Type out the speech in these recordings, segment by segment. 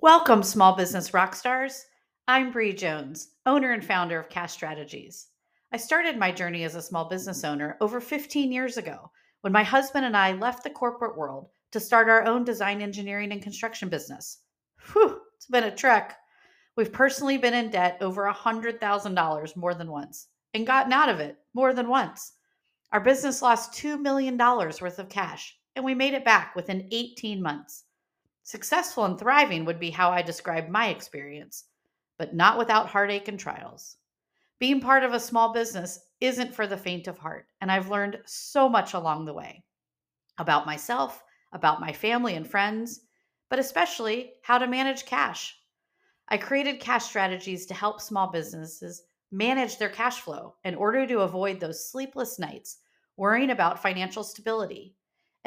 Welcome, small business rock stars. I'm Bree Jones, owner and founder of Cache Strategies. I started my journey as a small business owner over 15 years ago when my husband and I left the corporate world to start our own design, engineering, and construction business. Whew, it's been a trek. We've personally been in debt over $100,000 more than once and gotten out of it more than once. Our business lost $2 million worth of cash, and we made it back within 18 months. Successful and thriving would be how I describe my experience, but not without heartache and trials. Being part of a small business isn't for the faint of heart, and I've learned so much along the way about myself, about my family and friends, but especially how to manage cash. I created Cache Strategies to help small businesses manage their cash flow in order to avoid those sleepless nights worrying about financial stability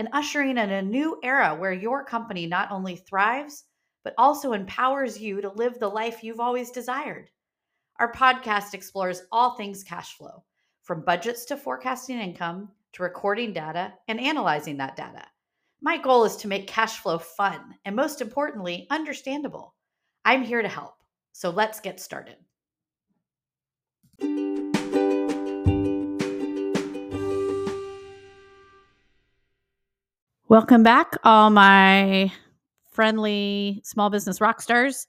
and ushering in a new era where your company not only thrives, but also empowers you to live the life you've always desired. Our podcast explores all things cash flow, from budgets to forecasting income to recording data and analyzing that data. My goal is to make cash flow fun and, most importantly, understandable. I'm here to help. So let's get started. Welcome back, all my friendly small business rock stars.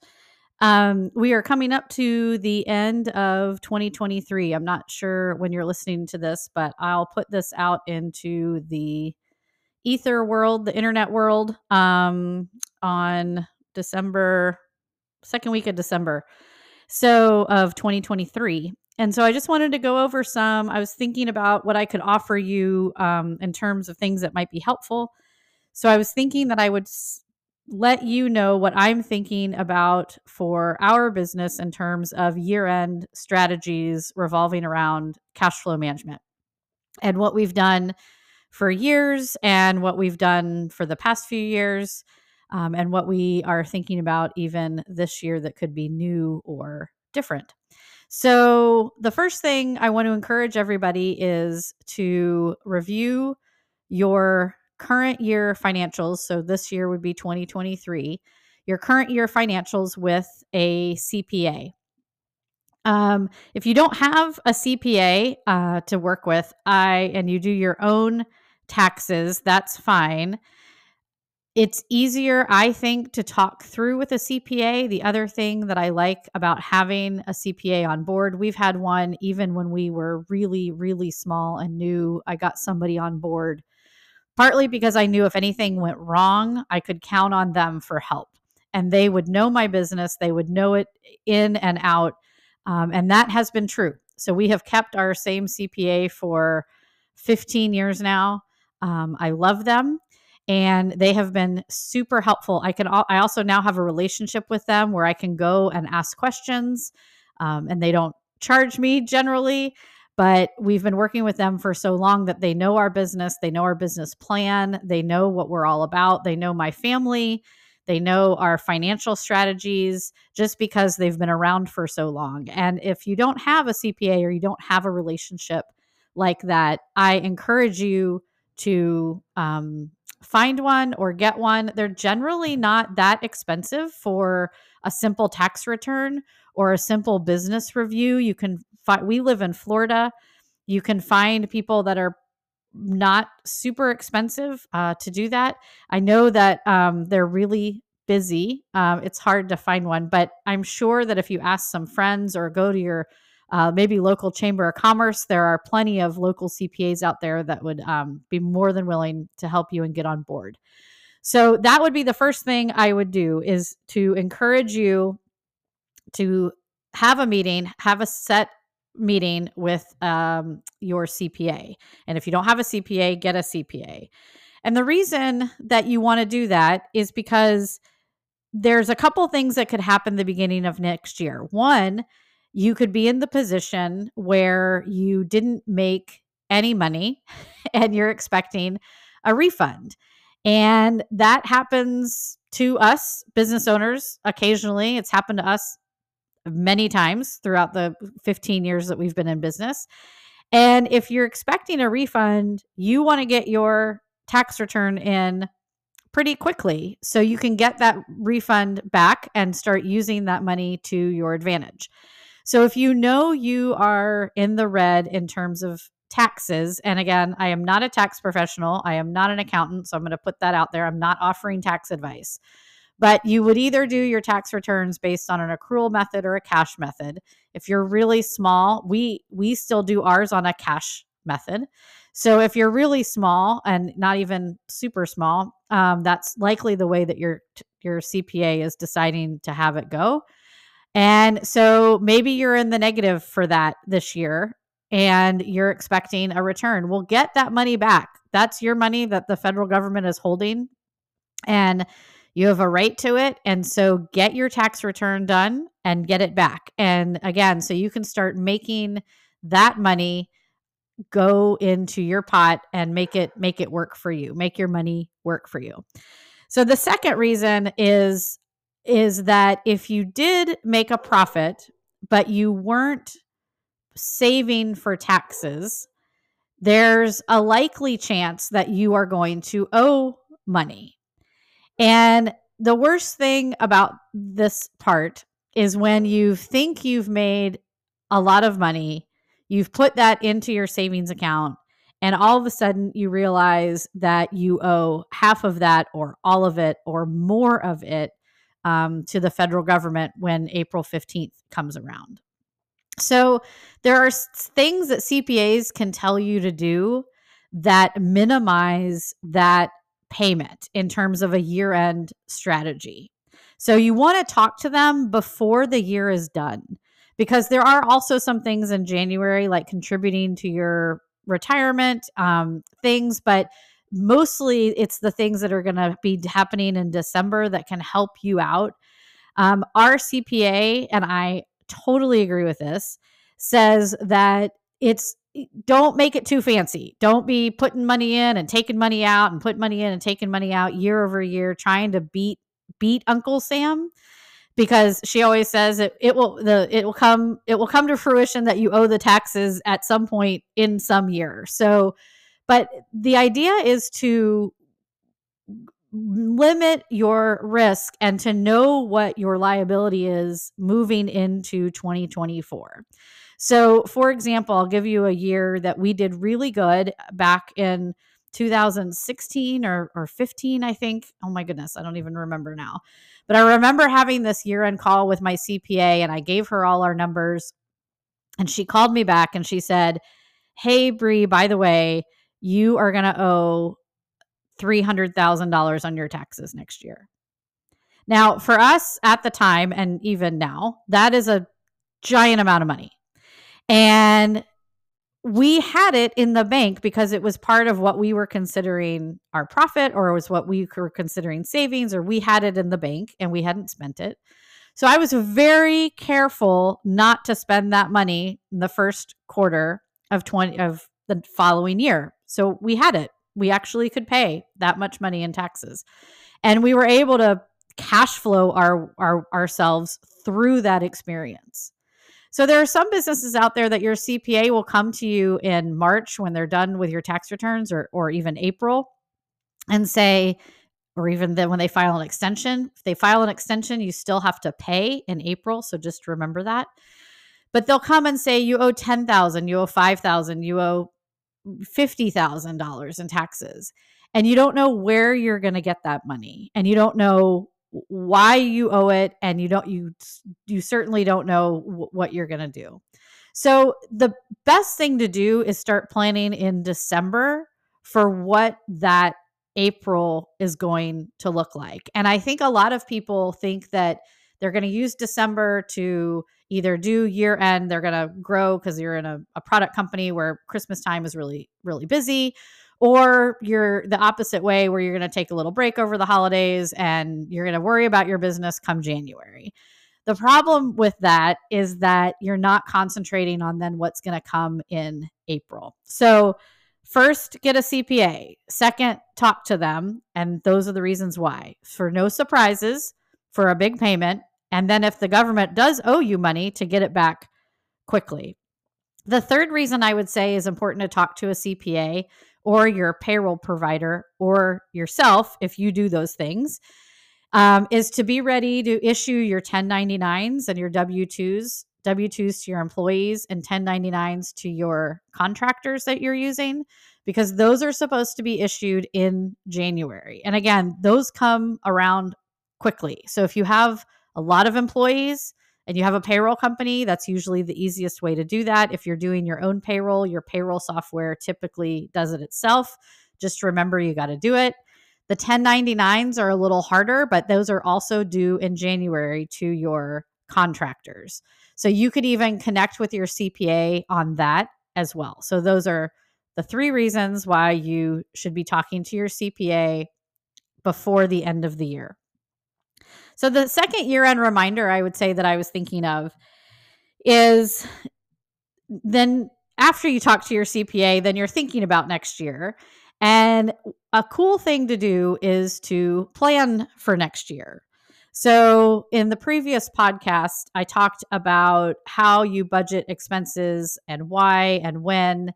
Um, we are coming up to the end of 2023. I'm not sure when you're listening to this, but I'll put this out into the ether world, the internet world, um, on December, second week of December. So, of 2023. And so I just wanted to go over some. I was thinking about what I could offer you um, in terms of things that might be helpful so I was thinking that I would s- let you know what I'm thinking about for our business in terms of year end strategies revolving around cash flow management and what we've done for years and what we've done for the past few years. Um, and what we are thinking about even this year that could be new or different. So, the first thing I want to encourage everybody is to review your current year financials, so this year would be 2023, your current year financials with a CPA. Um, if you don't have a CPA uh, to work with, I and you do your own taxes, that's fine. It's easier, I think, to talk through with a CPA. The other thing that I like about having a CPA on board, we've had one even when we were really, really small and new. I got somebody on board partly because I knew if anything went wrong, I could count on them for help. And they would know my business, they would know it in and out. Um, and that has been true. So we have kept our same CPA for 15 years now. Um, I love them and they have been super helpful. I can I also now have a relationship with them where I can go and ask questions um, and they don't charge me generally but we've been working with them for so long that they know our business, they know our business plan, they know what we're all about, they know my family, they know our financial strategies just because they've been around for so long. And if you don't have a CPA or you don't have a relationship like that, I encourage you to um, find one or get one. They're generally not that expensive for a simple tax return or a simple business review. You can find, we live in Florida. You can find people that are not super expensive uh, to do that. I know that um, they're really busy. Um, it's hard to find one, but I'm sure that if you ask some friends or go to your uh, maybe local chamber of commerce, there are plenty of local CPAs out there that would um, be more than willing to help you and get on board. So that would be the first thing I would do is to encourage you to have a meeting, have a set meeting with um, your CPA. And if you don't have a CPA, get a CPA. And the reason that you want to do that is because there's a couple things that could happen the beginning of next year. One, you could be in the position where you didn't make any money and you're expecting a refund. And that happens to us business owners occasionally. It's happened to us many times throughout the 15 years that we've been in business. And if you're expecting a refund, you want to get your tax return in pretty quickly so you can get that refund back and start using that money to your advantage. So if you know you are in the red in terms of taxes, and again, I am not a tax professional, I am not an accountant, so I'm going to put that out there. I'm not offering tax advice. But you would either do your tax returns based on an accrual method or a cash method. If you're really small, we we still do ours on a cash method. So if you're really small and not even super small, um, that's likely the way that your your CPA is deciding to have it go. And so maybe you're in the negative for that this year and you're expecting a return. We'll get that money back. That's your money that the federal government is holding. And you have a right to it. And so get your tax return done and get it back. And again, so you can start making that money go into your pot and make it make it work for you make your money work for you so the second reason is is that if you did make a profit but you weren't saving for taxes there's a likely chance that you are going to owe money and the worst thing about this part is when you think you've made a lot of money You've put that into your savings account, and all of a sudden you realize that you owe half of that, or all of it, or more of it um, to the federal government when April 15th comes around. So there are things that CPAs can tell you to do that minimize that payment in terms of a year end strategy. So you want to talk to them before the year is done because there are also some things in January like contributing to your retirement um, things, but mostly it's the things that are going to be happening in December that can help you out. Um, our CPA, and I totally agree with this, says that it's don't make it too fancy. Don't be putting money in and taking money out and putting money in and taking money out year over year, trying to beat beat Uncle Sam because she always says it, it will the it will come it will come to fruition that you owe the taxes at some point in some year. So but the idea is to limit your risk and to know what your liability is moving into 2024. So, for example, I'll give you a year that we did really good back in 2016 or, or 15, I think. Oh my goodness, I don't even remember now. But I remember having this year end call with my CPA and I gave her all our numbers. And she called me back and she said, Hey, Bree, by the way, you are going to owe $300,000 on your taxes next year. Now, for us at the time, and even now, that is a giant amount of money. And we had it in the bank because it was part of what we were considering our profit or it was what we were considering savings or we had it in the bank and we hadn't spent it. So I was very careful not to spend that money in the first quarter of 20 of the following year. So we had it. We actually could pay that much money in taxes. And we were able to cash flow our, our ourselves through that experience. So there are some businesses out there that your CPA will come to you in March when they're done with your tax returns or or even April and say or even then when they file an extension, if they file an extension, you still have to pay in April, so just remember that. But they'll come and say you owe 10,000, you owe 5,000, you owe $50,000 in taxes. And you don't know where you're going to get that money and you don't know why you owe it and you don't you you certainly don't know w- what you're going to do. So the best thing to do is start planning in December for what that April is going to look like. And I think a lot of people think that they're going to use December to either do year end, they're going to grow because you're in a, a product company where Christmas time is really, really busy, or you're the opposite way where you're going to take a little break over the holidays and you're going to worry about your business come January. The problem with that is that you're not concentrating on then what's going to come in April. So, first, get a CPA. Second, talk to them. And those are the reasons why for no surprises, for a big payment. And then, if the government does owe you money, to get it back quickly. The third reason I would say is important to talk to a CPA or your payroll provider or yourself if you do those things um, is to be ready to issue your 1099s and your W 2s, W 2s to your employees and 1099s to your contractors that you're using, because those are supposed to be issued in January. And again, those come around quickly. So if you have a lot of employees, and you have a payroll company, that's usually the easiest way to do that. If you're doing your own payroll, your payroll software typically does it itself. Just remember you got to do it. The 1099s are a little harder, but those are also due in January to your contractors. So you could even connect with your CPA on that as well. So those are the three reasons why you should be talking to your CPA before the end of the year. So the second year end reminder I would say that I was thinking of is then after you talk to your CPA, then you're thinking about next year. And a cool thing to do is to plan for next year. So, in the previous podcast, I talked about how you budget expenses and why and when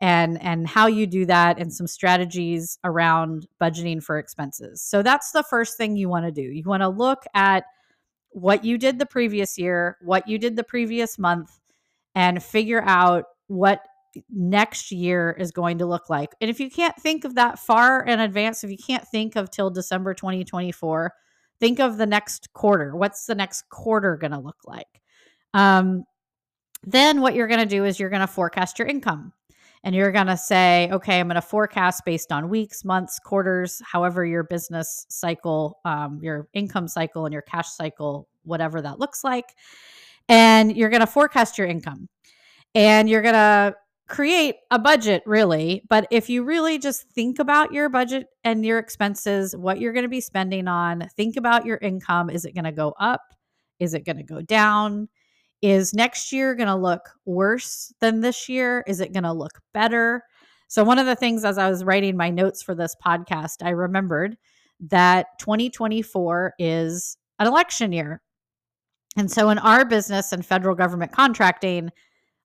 and and how you do that and some strategies around budgeting for expenses. So that's the first thing you want to do. You want to look at what you did the previous year, what you did the previous month and figure out what next year is going to look like. And if you can't think of that far in advance, if you can't think of till December 2024, think of the next quarter. What's the next quarter going to look like? Um, then what you're going to do is you're going to forecast your income and you're going to say, okay, I'm going to forecast based on weeks, months, quarters, however your business cycle, um, your income cycle, and your cash cycle, whatever that looks like. And you're going to forecast your income and you're going to create a budget, really. But if you really just think about your budget and your expenses, what you're going to be spending on, think about your income. Is it going to go up? Is it going to go down? Is next year going to look worse than this year? Is it going to look better? So, one of the things as I was writing my notes for this podcast, I remembered that 2024 is an election year. And so, in our business and federal government contracting,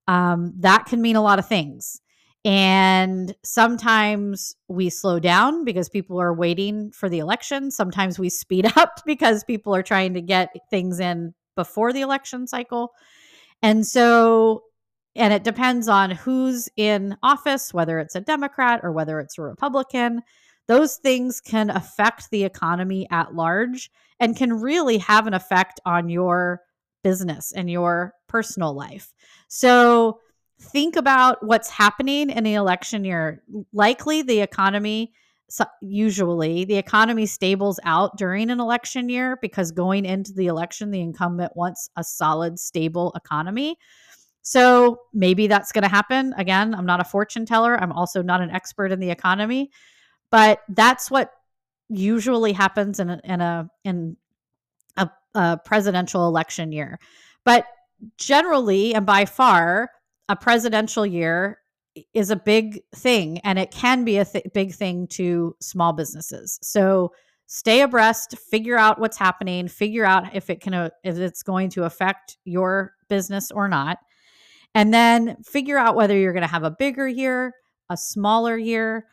um, that can mean a lot of things. And sometimes we slow down because people are waiting for the election. Sometimes we speed up because people are trying to get things in before the election cycle. And so, and it depends on who's in office, whether it's a Democrat or whether it's a Republican. Those things can affect the economy at large and can really have an effect on your business and your personal life. So, think about what's happening in the election year. Likely, the economy so usually the economy stables out during an election year because going into the election, the incumbent wants a solid, stable economy. So maybe that's going to happen. Again, I'm not a fortune teller. I'm also not an expert in the economy, but that's what usually happens in a, in a in a, a presidential election year. But generally and by far, a presidential year is a big thing and it can be a th- big thing to small businesses. So stay abreast, figure out what's happening, figure out if it can uh, if it's going to affect your business or not. And then figure out whether you're going to have a bigger year, a smaller year.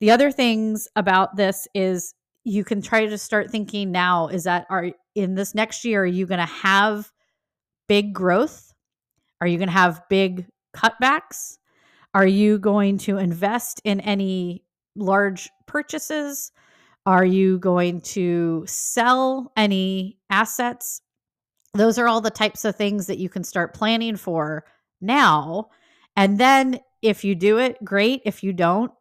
The other things about this is you can try to start thinking now is that are in this next year are you going to have big growth? Are you going to have big cutbacks? Are you going to invest in any large purchases? Are you going to sell any assets? Those are all the types of things that you can start planning for now. And then if you do it, great. If you don't,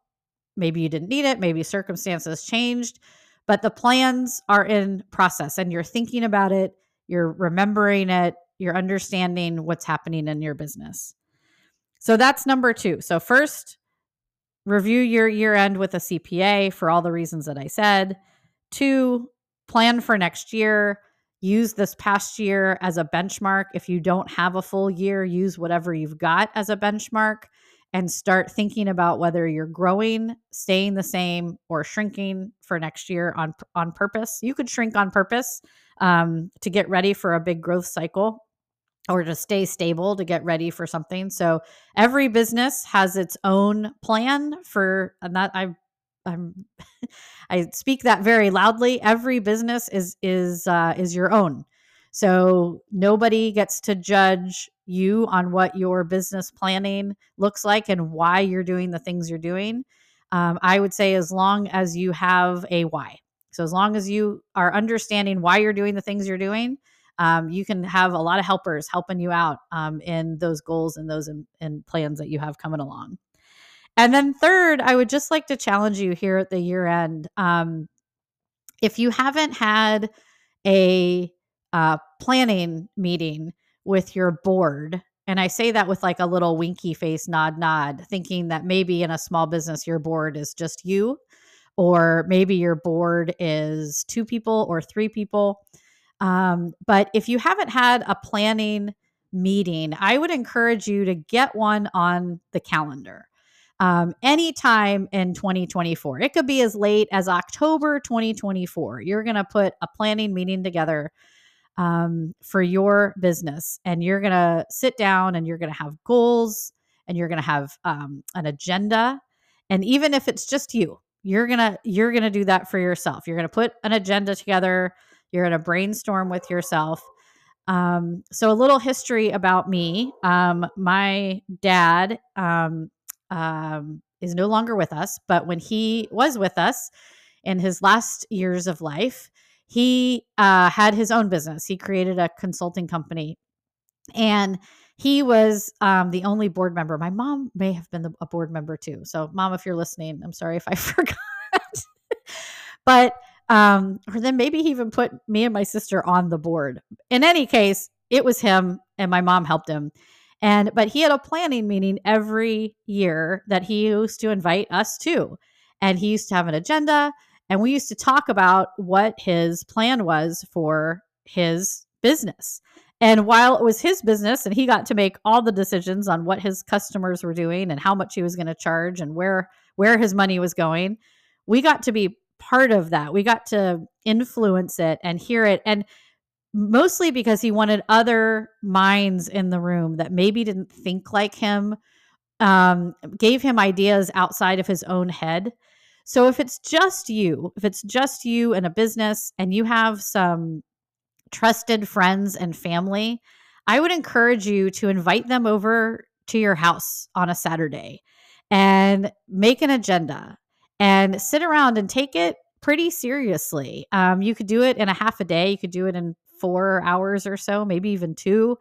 maybe you didn't need it, maybe circumstances changed, but the plans are in process and you're thinking about it, you're remembering it, you're understanding what's happening in your business. So that's number two. So, first, review your year end with a CPA for all the reasons that I said. Two, plan for next year. Use this past year as a benchmark. If you don't have a full year, use whatever you've got as a benchmark and start thinking about whether you're growing, staying the same, or shrinking for next year on on purpose. You could shrink on purpose um, to get ready for a big growth cycle or to stay stable to get ready for something. So every business has its own plan for and that I I'm I speak that very loudly. Every business is is uh, is your own. So nobody gets to judge you on what your business planning looks like and why you're doing the things you're doing. Um, I would say as long as you have a why. So as long as you are understanding why you're doing the things you're doing, um, you can have a lot of helpers helping you out um, in those goals and those in, in plans that you have coming along. And then third, I would just like to challenge you here at the year end. Um, if you haven't had a uh, planning meeting with your board, and I say that with like a little winky face nod, nod, thinking that maybe in a small business, your board is just you, or maybe your board is two people or three people. Um, but if you haven't had a planning meeting, I would encourage you to get one on the calendar um, anytime in 2024. It could be as late as October 2024. You're going to put a planning meeting together um, for your business, and you're going to sit down and you're going to have goals and you're going to have um, an agenda. And even if it's just you, you're gonna you're gonna do that for yourself. You're gonna put an agenda together. You're gonna brainstorm with yourself. Um, so a little history about me. Um, my dad um, um, is no longer with us, but when he was with us in his last years of life, he uh, had his own business. He created a consulting company, and he was um, the only board member. My mom may have been the, a board member too. So, mom, if you're listening, I'm sorry if I forgot. but um, or then maybe he even put me and my sister on the board. In any case, it was him, and my mom helped him. And but he had a planning meeting every year that he used to invite us to. And he used to have an agenda and we used to talk about what his plan was for his business. And while it was his business and he got to make all the decisions on what his customers were doing and how much he was going to charge and where where his money was going, we got to be part of that. We got to influence it and hear it and mostly because he wanted other minds in the room that maybe didn't think like him, um, gave him ideas outside of his own head. So if it's just you, if it's just you and a business and you have some trusted friends and family, I would encourage you to invite them over to your house on a Saturday and make an agenda and sit around and take it pretty seriously. Um, you could do it in a half a day, you could do it in four hours or so, maybe even two,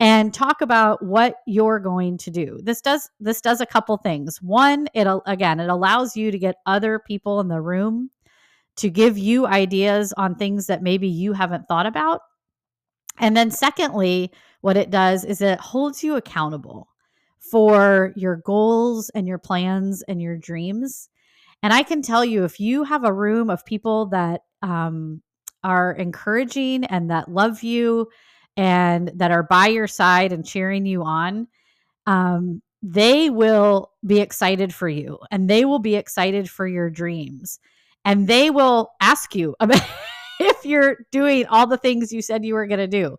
and talk about what you're going to do. This does this does a couple things. One, it again, it allows you to get other people in the room to give you ideas on things that maybe you haven't thought about. And then secondly, what it does is it holds you accountable for your goals and your plans and your dreams. And I can tell you, if you have a room of people that um, are encouraging and that love you and that are by your side and cheering you on, um, they will be excited for you and they will be excited for your dreams. And they will ask you about if you're doing all the things you said you were going to do.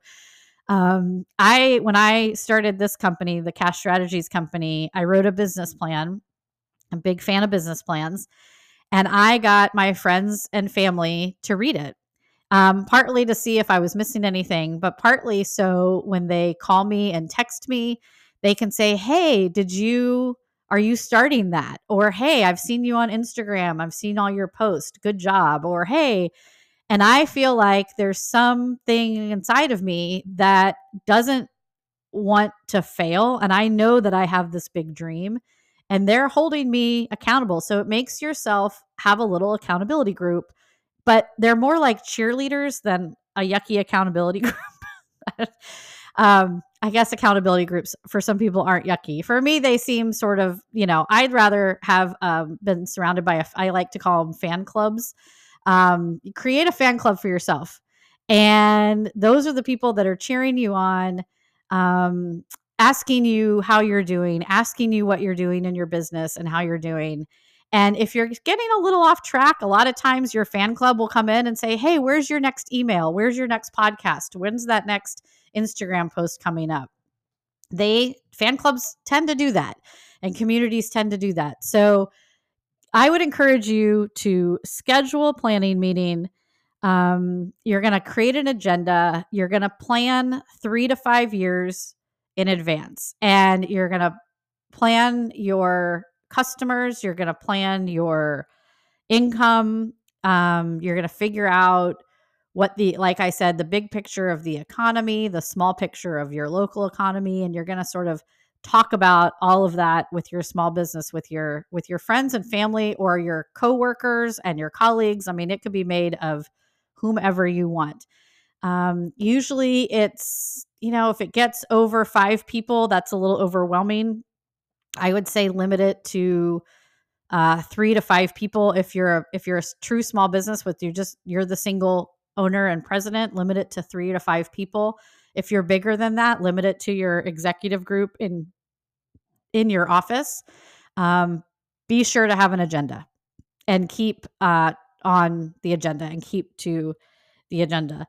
Um, I, when I started this company, the Cache Strategies Company, I wrote a business plan. I'm a big fan of business plans. And I got my friends and family to read it um, partly to see if I was missing anything, but partly so when they call me and text me, they can say, Hey, did you, are you starting that? Or, Hey, I've seen you on Instagram. I've seen all your posts. Good job. Or, Hey, and I feel like there's something inside of me that doesn't want to fail. And I know that I have this big dream and they're holding me accountable. So it makes yourself have a little accountability group but they're more like cheerleaders than a yucky accountability group. um, I guess accountability groups for some people aren't yucky. For me, they seem sort of, you know, I'd rather have um, been surrounded by a, I like to call them fan clubs. Um, create a fan club for yourself. And those are the people that are cheering you on, um, asking you how you're doing, asking you what you're doing in your business and how you're doing. And if you're getting a little off track, a lot of times your fan club will come in and say, Hey, where's your next email? Where's your next podcast? When's that next Instagram post coming up? They fan clubs tend to do that and communities tend to do that. So I would encourage you to schedule a planning meeting. Um, you're going to create an agenda. You're going to plan three to five years in advance, and you're going to plan your customers, you're going to plan your income, um, you're going to figure out what the like I said, the big picture of the economy, the small picture of your local economy, and you're going to sort of talk about all of that with your small business with your with your friends and family or your coworkers and your colleagues. I mean it could be made of whomever you want. Um, usually it's you know if it gets over five people that's a little overwhelming I would say limit it to uh, three to five people. If you're a, if you're a true small business with you just you're the single owner and president, limit it to three to five people. If you're bigger than that, limit it to your executive group in in your office. Um, be sure to have an agenda and keep uh, on the agenda and keep to the agenda.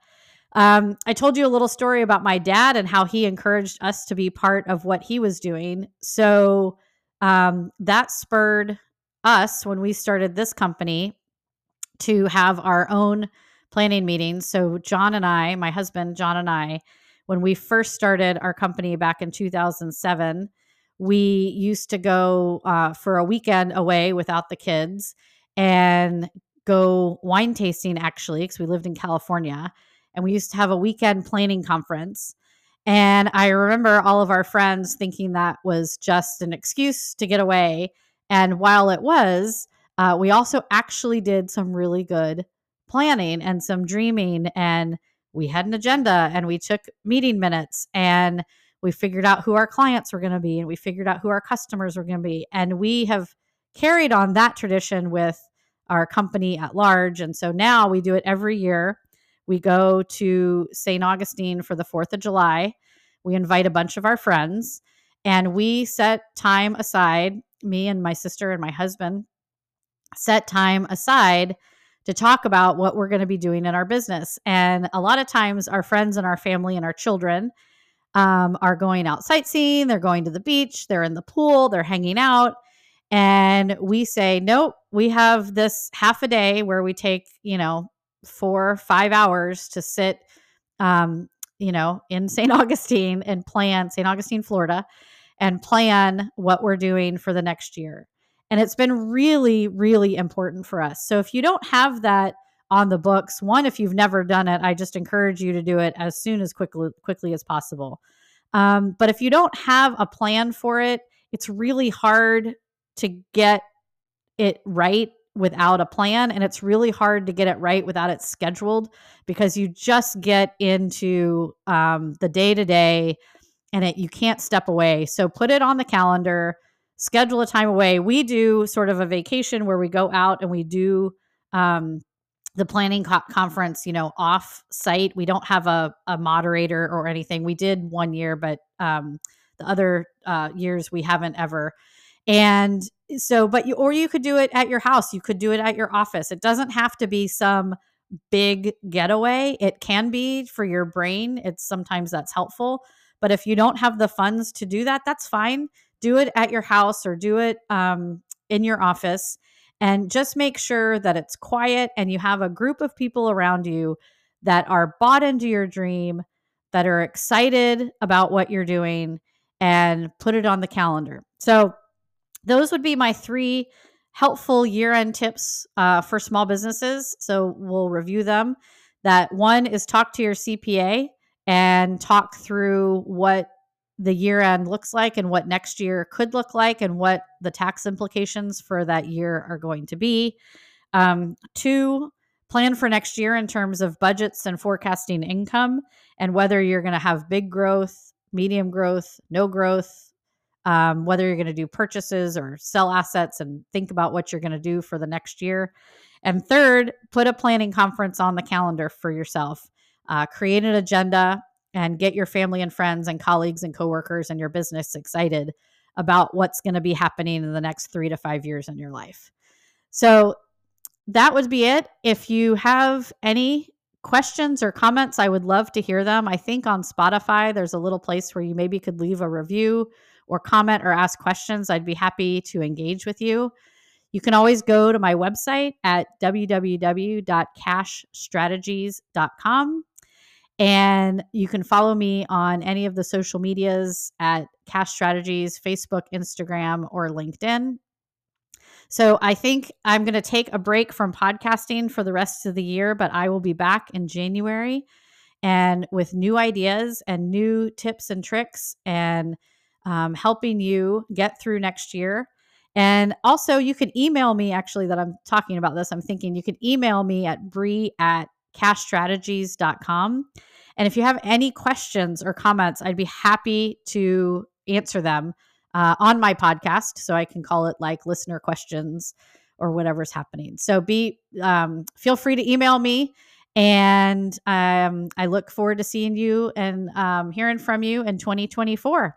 Um, I told you a little story about my dad and how he encouraged us to be part of what he was doing. So um, that spurred us when we started this company to have our own planning meetings. So John and I, my husband John and I, when we first started our company back in 2007, we used to go uh, for a weekend away without the kids and go wine tasting actually because we lived in California and we used to have a weekend planning conference. And I remember all of our friends thinking that was just an excuse to get away. And while it was, uh, we also actually did some really good planning and some dreaming. And we had an agenda and we took meeting minutes and we figured out who our clients were going to be and we figured out who our customers were going to be. And we have carried on that tradition with our company at large. And so now we do it every year. We go to St. Augustine for the 4th of July. We invite a bunch of our friends and we set time aside, me and my sister and my husband set time aside to talk about what we're going to be doing in our business. And a lot of times, our friends and our family and our children um, are going out sightseeing, they're going to the beach, they're in the pool, they're hanging out. And we say, nope, we have this half a day where we take, you know, four, five hours to sit, um, you know, in St. Augustine and plan, St. Augustine, Florida, and plan what we're doing for the next year. And it's been really, really important for us. So if you don't have that on the books, one, if you've never done it, I just encourage you to do it as soon as quickly quickly as possible. Um, but if you don't have a plan for it, it's really hard to get it right without a plan and it's really hard to get it right without it scheduled because you just get into um, the day to day and it you can't step away. So put it on the calendar schedule a time away. We do sort of a vacation where we go out and we do um, the planning co- conference you know off site we don't have a, a moderator or anything. We did one year but um, the other uh, years we haven't ever and so, but you, or you could do it at your house, you could do it at your office. It doesn't have to be some big getaway. It can be for your brain. It's sometimes that's helpful. But if you don't have the funds to do that, that's fine. Do it at your house or do it um, in your office. And just make sure that it's quiet and you have a group of people around you that are bought into your dream, that are excited about what you're doing, and put it on the calendar. So, those would be my three helpful year end tips uh, for small businesses. So we'll review them. That one is talk to your CPA and talk through what the year end looks like and what next year could look like and what the tax implications for that year are going to be. Um, two, plan for next year in terms of budgets and forecasting income and whether you're going to have big growth, medium growth, no growth, um, whether you're going to do purchases or sell assets and think about what you're going to do for the next year. And third, put a planning conference on the calendar for yourself. Uh, create an agenda and get your family and friends and colleagues and coworkers and your business excited about what's going to be happening in the next three to five years in your life. So that would be it. If you have any questions or comments, I would love to hear them. I think on Spotify, there's a little place where you maybe could leave a review or comment or ask questions. I'd be happy to engage with you. You can always go to my website at www.cachestrategies.com. And you can follow me on any of the social medias at Cache Strategies, Facebook, Instagram, or LinkedIn. So I think I'm going to take a break from podcasting for the rest of the year, but I will be back in January and with new ideas and new tips and tricks and um, helping you get through next year. And also, you can email me actually that I'm talking about this. I'm thinking you can email me at bre at cachestrategies.com. And if you have any questions or comments, I'd be happy to answer them uh, on my podcast. So I can call it like listener questions or whatever's happening. So be um, feel free to email me. And um, I look forward to seeing you and um, hearing from you in 2024.